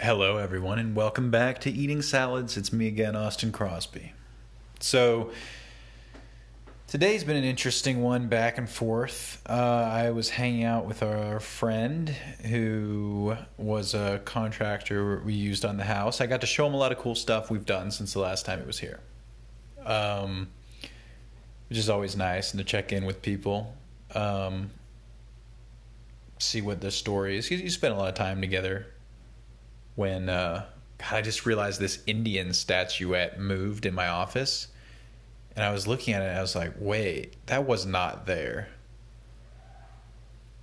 Hello, everyone, and welcome back to Eating Salads. It's me again, Austin Crosby. So, today's been an interesting one back and forth. Uh, I was hanging out with our friend who was a contractor we used on the house. I got to show him a lot of cool stuff we've done since the last time it was here, um, which is always nice, and to check in with people. Um, see what the story is. You spend a lot of time together when uh, God, I just realized this Indian statuette moved in my office, and I was looking at it. and I was like, "Wait, that was not there."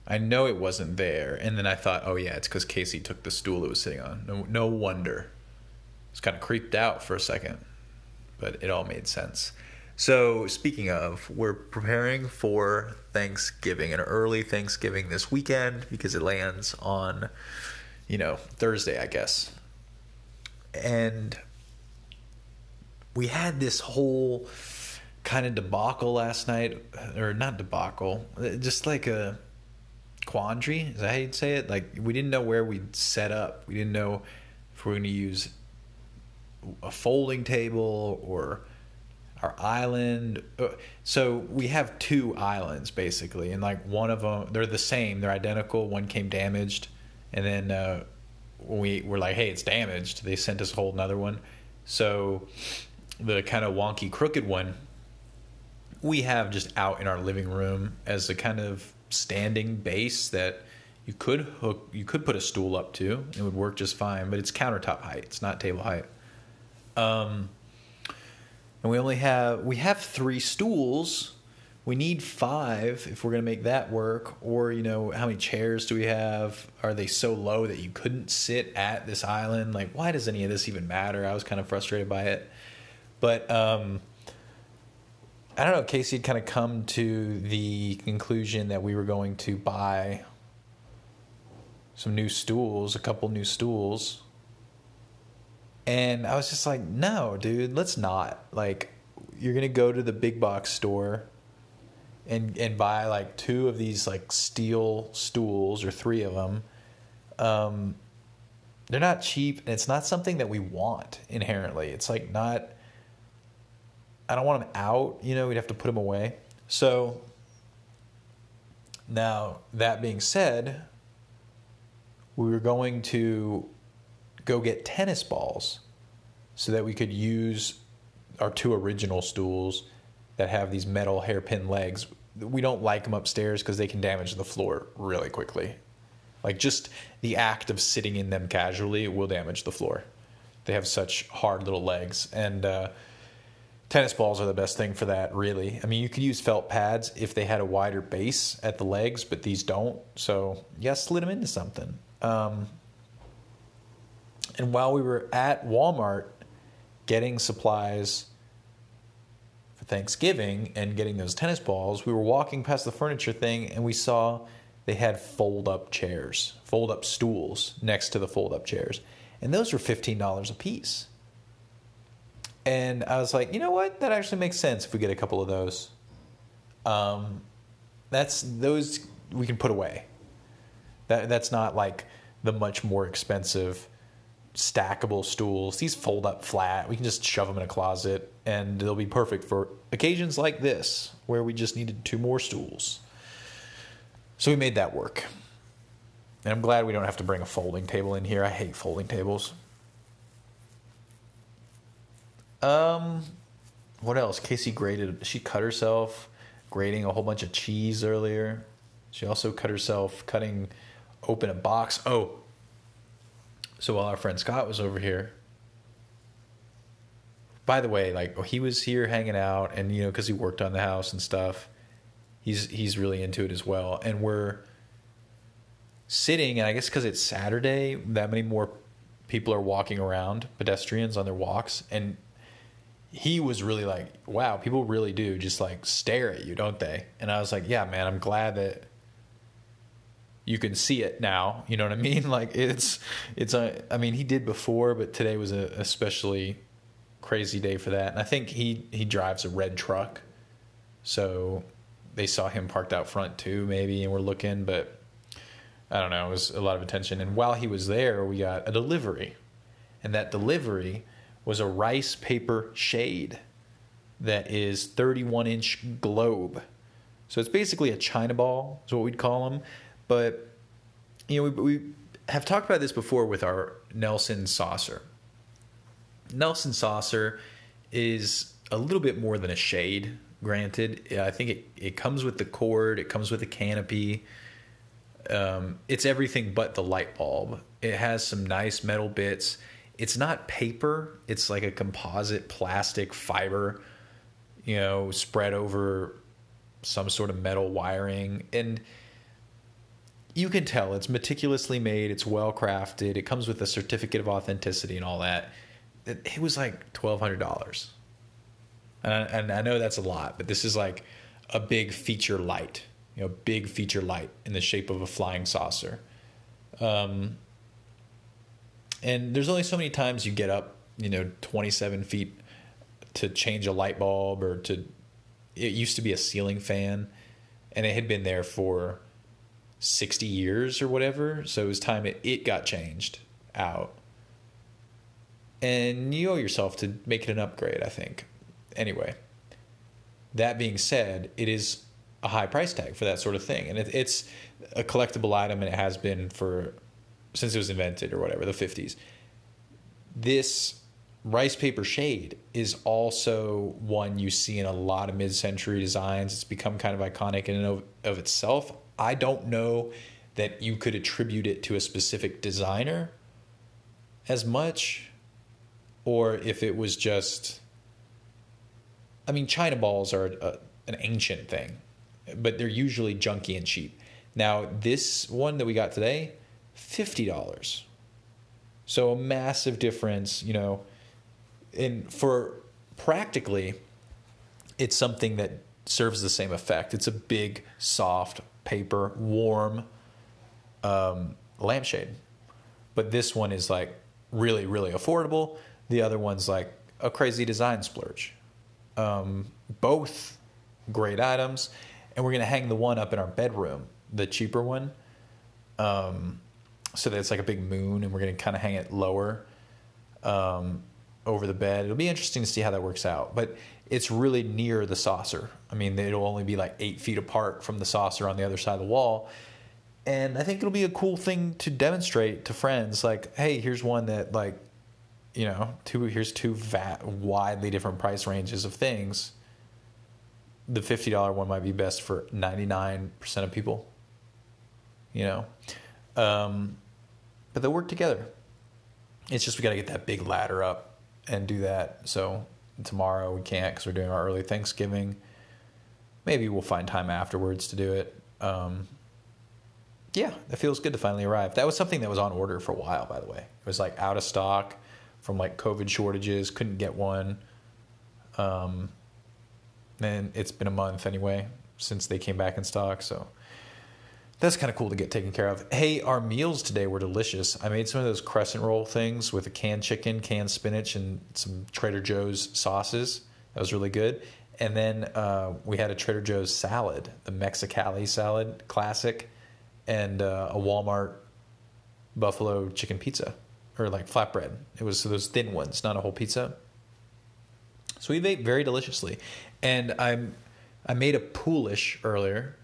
I know it wasn't there, and then I thought, "Oh yeah, it's because Casey took the stool it was sitting on." No, no wonder. I was kind of creeped out for a second, but it all made sense. So, speaking of, we're preparing for Thanksgiving, an early Thanksgiving this weekend because it lands on you know, Thursday, I guess. And we had this whole kind of debacle last night, or not debacle, just like a quandary. Is that how you'd say it? Like we didn't know where we'd set up. We didn't know if we are going to use a folding table or our island. Uh, so we have two islands basically, and like one of them, they're the same. They're identical. One came damaged and then uh, we were like, hey, it's damaged, they sent us a whole another one. So the kind of wonky, crooked one, we have just out in our living room as a kind of standing base that you could hook, you could put a stool up to. It would work just fine, but it's countertop height. It's not table height. Um, and we only have we have three stools we need five if we're going to make that work or you know how many chairs do we have? Are they so low that you couldn't sit at this island? Like why does any of this even matter? I was kind of frustrated by it. But um, i don't know casey had kind of come to the conclusion that we were going to buy some new stools a couple new stools. And i was just like no dude let's not. Like you're going to go to the big box store and and buy like two of these like steel stools or three of them. Um, they're not cheap, and it's not something that we want inherently. It's like not. I don't want them out. You know, we'd have to put them away. So. Now that being said, we were going to go get tennis balls so that we could use our two original stools that have these metal hairpin legs. We don't like them upstairs because they can damage the floor really quickly. Like just the act of sitting in them casually will damage the floor. They have such hard little legs, and uh, tennis balls are the best thing for that. Really, I mean, you could use felt pads if they had a wider base at the legs, but these don't. So yeah, slid them into something. Um, and while we were at Walmart getting supplies Thanksgiving and getting those tennis balls, we were walking past the furniture thing and we saw they had fold up chairs, fold up stools next to the fold up chairs. And those were $15 a piece. And I was like, you know what? That actually makes sense if we get a couple of those. Um, that's those we can put away. That that's not like the much more expensive stackable stools. These fold up flat. We can just shove them in a closet and they'll be perfect for occasions like this where we just needed two more stools. So we made that work. And I'm glad we don't have to bring a folding table in here. I hate folding tables. Um what else? Casey grated she cut herself grating a whole bunch of cheese earlier. She also cut herself cutting open a box. Oh, so while our friend Scott was over here, by the way, like he was here hanging out, and you know, because he worked on the house and stuff, he's he's really into it as well. And we're sitting, and I guess because it's Saturday, that many more people are walking around, pedestrians on their walks, and he was really like, "Wow, people really do just like stare at you, don't they?" And I was like, "Yeah, man, I'm glad that you can see it now. You know what I mean? Like it's it's a. I mean, he did before, but today was a especially crazy day for that. And I think he he drives a red truck, so they saw him parked out front too, maybe, and we're looking. But I don't know, it was a lot of attention. And while he was there, we got a delivery. And that delivery was a rice paper shade that is 31 inch globe. So it's basically a China ball, is what we'd call them. But, you know, we, we have talked about this before with our Nelson saucer. Nelson saucer is a little bit more than a shade, granted. I think it, it comes with the cord, it comes with the canopy. Um, it's everything but the light bulb. It has some nice metal bits. It's not paper, it's like a composite plastic fiber, you know, spread over some sort of metal wiring. And you can tell it's meticulously made, it's well crafted, it comes with a certificate of authenticity and all that. It, was like $1,200. And I, and I know that's a lot, but this is like a big feature light, you know, big feature light in the shape of a flying saucer. Um, and there's only so many times you get up, you know, 27 feet to change a light bulb or to. It used to be a ceiling fan, and it had been there for 60 years or whatever. So it was time it, it got changed out. And you owe yourself to make it an upgrade, I think. Anyway, that being said, it is a high price tag for that sort of thing. And it, it's a collectible item and it has been for since it was invented or whatever, the 50s. This rice paper shade is also one you see in a lot of mid-century designs. It's become kind of iconic in and of, of itself. I don't know that you could attribute it to a specific designer as much, or if it was just. I mean, China balls are a, an ancient thing, but they're usually junky and cheap. Now, this one that we got today, $50. So a massive difference, you know. And for practically, it's something that serves the same effect. It's a big, soft, paper, warm um, lampshade. But this one is like really, really affordable. The other one's like a crazy design splurge. Um, both great items. And we're going to hang the one up in our bedroom, the cheaper one. Um, so that it's like a big moon, and we're going to kind of hang it lower um, over the bed. It'll be interesting to see how that works out, but it's really near the saucer. I mean, it'll only be like eight feet apart from the saucer on the other side of the wall. And I think it'll be a cool thing to demonstrate to friends. Like, hey, here's one that like, you know, two here's two va- widely different price ranges of things. The fifty dollar one might be best for ninety nine percent of people. You know, um, but they work together. It's just we got to get that big ladder up and do that. So tomorrow we can't because we're doing our early Thanksgiving. Maybe we'll find time afterwards to do it. Um, yeah, it feels good to finally arrive. That was something that was on order for a while, by the way. It was like out of stock from like COVID shortages, couldn't get one. Um, and it's been a month anyway since they came back in stock. So that's kind of cool to get taken care of. Hey, our meals today were delicious. I made some of those crescent roll things with a canned chicken, canned spinach, and some Trader Joe's sauces. That was really good. And then uh, we had a Trader Joe's salad, the Mexicali salad, classic, and uh, a Walmart buffalo chicken pizza, or like flatbread. It was those thin ones, not a whole pizza. So we ate very deliciously, and I'm I made a poolish earlier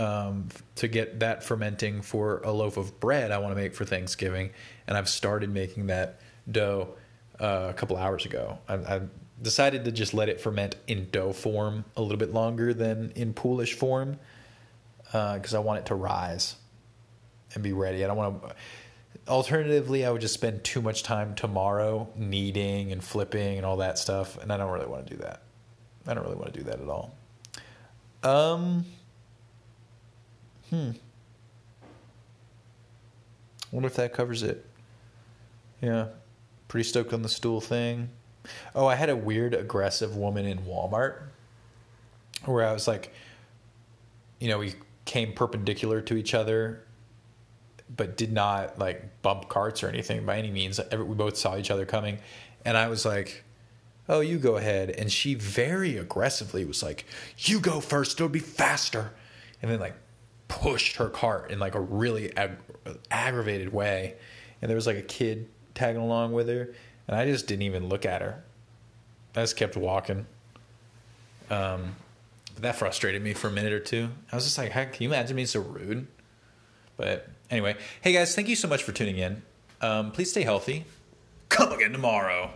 um, to get that fermenting for a loaf of bread I want to make for Thanksgiving, and I've started making that dough uh, a couple hours ago. I, I, decided to just let it ferment in dough form a little bit longer than in poolish form because uh, I want it to rise and be ready. I don't want to. Alternatively, I would just spend too much time tomorrow kneading and flipping and all that stuff, and I don't really want to do that. I don't really want to do that at all. Um, Hmm. Wonder if that covers it. Yeah. Pretty stoked on the stool thing. Oh, I had a weird aggressive woman in Walmart where I was like, you know, we came perpendicular to each other, but did not like bump carts or anything by any means. We both saw each other coming. And I was like, oh, you go ahead. And she very aggressively was like, you go first, it'll be faster. And then like pushed her cart in like a really ag- aggravated way. And there was like a kid tagging along with her. And I just didn't even look at her. I just kept walking. Um, that frustrated me for a minute or two. I was just like, heck, can you imagine being so rude? But anyway, hey guys, thank you so much for tuning in. Um, please stay healthy. Come again tomorrow.